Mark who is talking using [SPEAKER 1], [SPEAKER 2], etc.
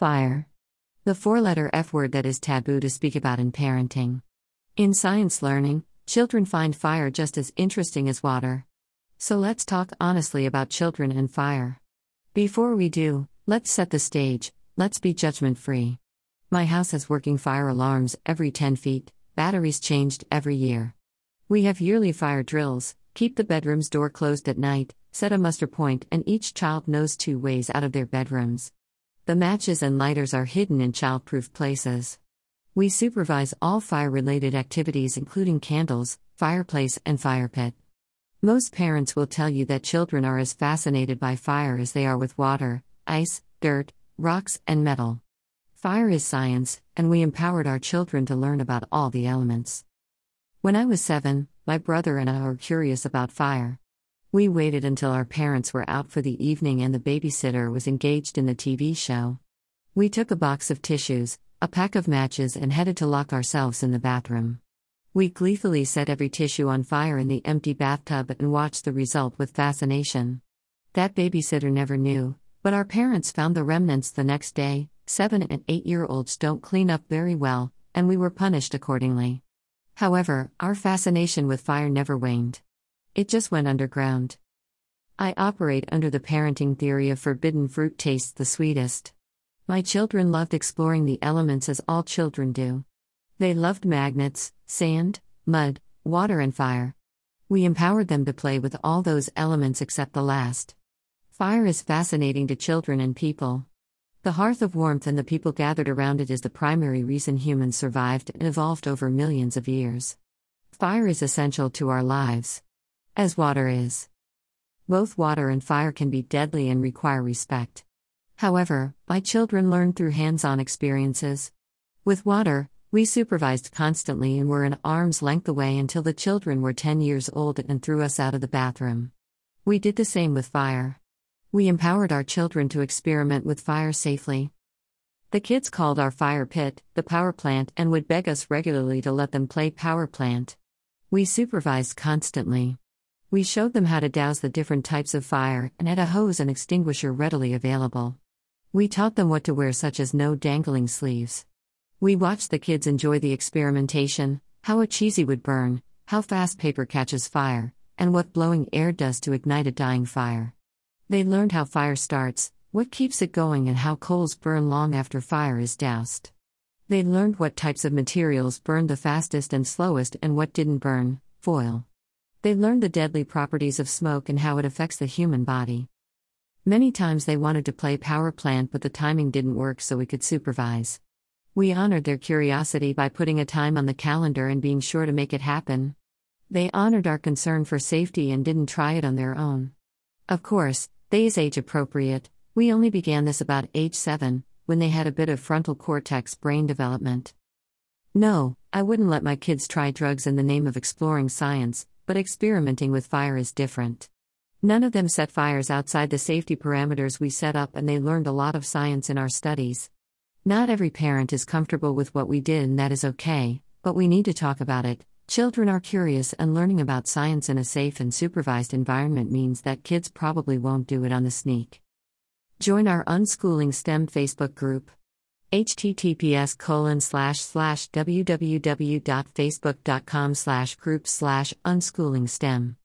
[SPEAKER 1] Fire. The four letter F word that is taboo to speak about in parenting. In science learning, children find fire just as interesting as water. So let's talk honestly about children and fire. Before we do, let's set the stage, let's be judgment free. My house has working fire alarms every 10 feet, batteries changed every year. We have yearly fire drills, keep the bedroom's door closed at night, set a muster point, and each child knows two ways out of their bedrooms. The matches and lighters are hidden in childproof places. We supervise all fire related activities, including candles, fireplace, and fire pit. Most parents will tell you that children are as fascinated by fire as they are with water, ice, dirt, rocks, and metal. Fire is science, and we empowered our children to learn about all the elements. When I was seven, my brother and I were curious about fire. We waited until our parents were out for the evening and the babysitter was engaged in the TV show. We took a box of tissues, a pack of matches, and headed to lock ourselves in the bathroom. We gleefully set every tissue on fire in the empty bathtub and watched the result with fascination. That babysitter never knew, but our parents found the remnants the next day. Seven and eight year olds don't clean up very well, and we were punished accordingly. However, our fascination with fire never waned. It just went underground. I operate under the parenting theory of forbidden fruit tastes the sweetest. My children loved exploring the elements as all children do. They loved magnets, sand, mud, water, and fire. We empowered them to play with all those elements except the last. Fire is fascinating to children and people. The hearth of warmth and the people gathered around it is the primary reason humans survived and evolved over millions of years. Fire is essential to our lives. As water is. Both water and fire can be deadly and require respect. However, my children learned through hands on experiences. With water, we supervised constantly and were an arm's length away until the children were 10 years old and threw us out of the bathroom. We did the same with fire. We empowered our children to experiment with fire safely. The kids called our fire pit the power plant and would beg us regularly to let them play power plant. We supervised constantly. We showed them how to douse the different types of fire and had a hose and extinguisher readily available. We taught them what to wear, such as no dangling sleeves. We watched the kids enjoy the experimentation how a cheesy would burn, how fast paper catches fire, and what blowing air does to ignite a dying fire. They learned how fire starts, what keeps it going, and how coals burn long after fire is doused. They learned what types of materials burned the fastest and slowest and what didn't burn foil. They learned the deadly properties of smoke and how it affects the human body. Many times they wanted to play power plant, but the timing didn't work, so we could supervise. We honored their curiosity by putting a time on the calendar and being sure to make it happen. They honored our concern for safety and didn't try it on their own. Of course, they is age appropriate, we only began this about age 7, when they had a bit of frontal cortex brain development. No, I wouldn't let my kids try drugs in the name of exploring science, but experimenting with fire is different. None of them set fires outside the safety parameters we set up, and they learned a lot of science in our studies. Not every parent is comfortable with what we did, and that is okay, but we need to talk about it. Children are curious, and learning about science in a safe and supervised environment means that kids probably won't do it on the sneak. Join our Unschooling STEM Facebook group. Https colon slash slash www.facebook.com slash group slash unschooling STEM.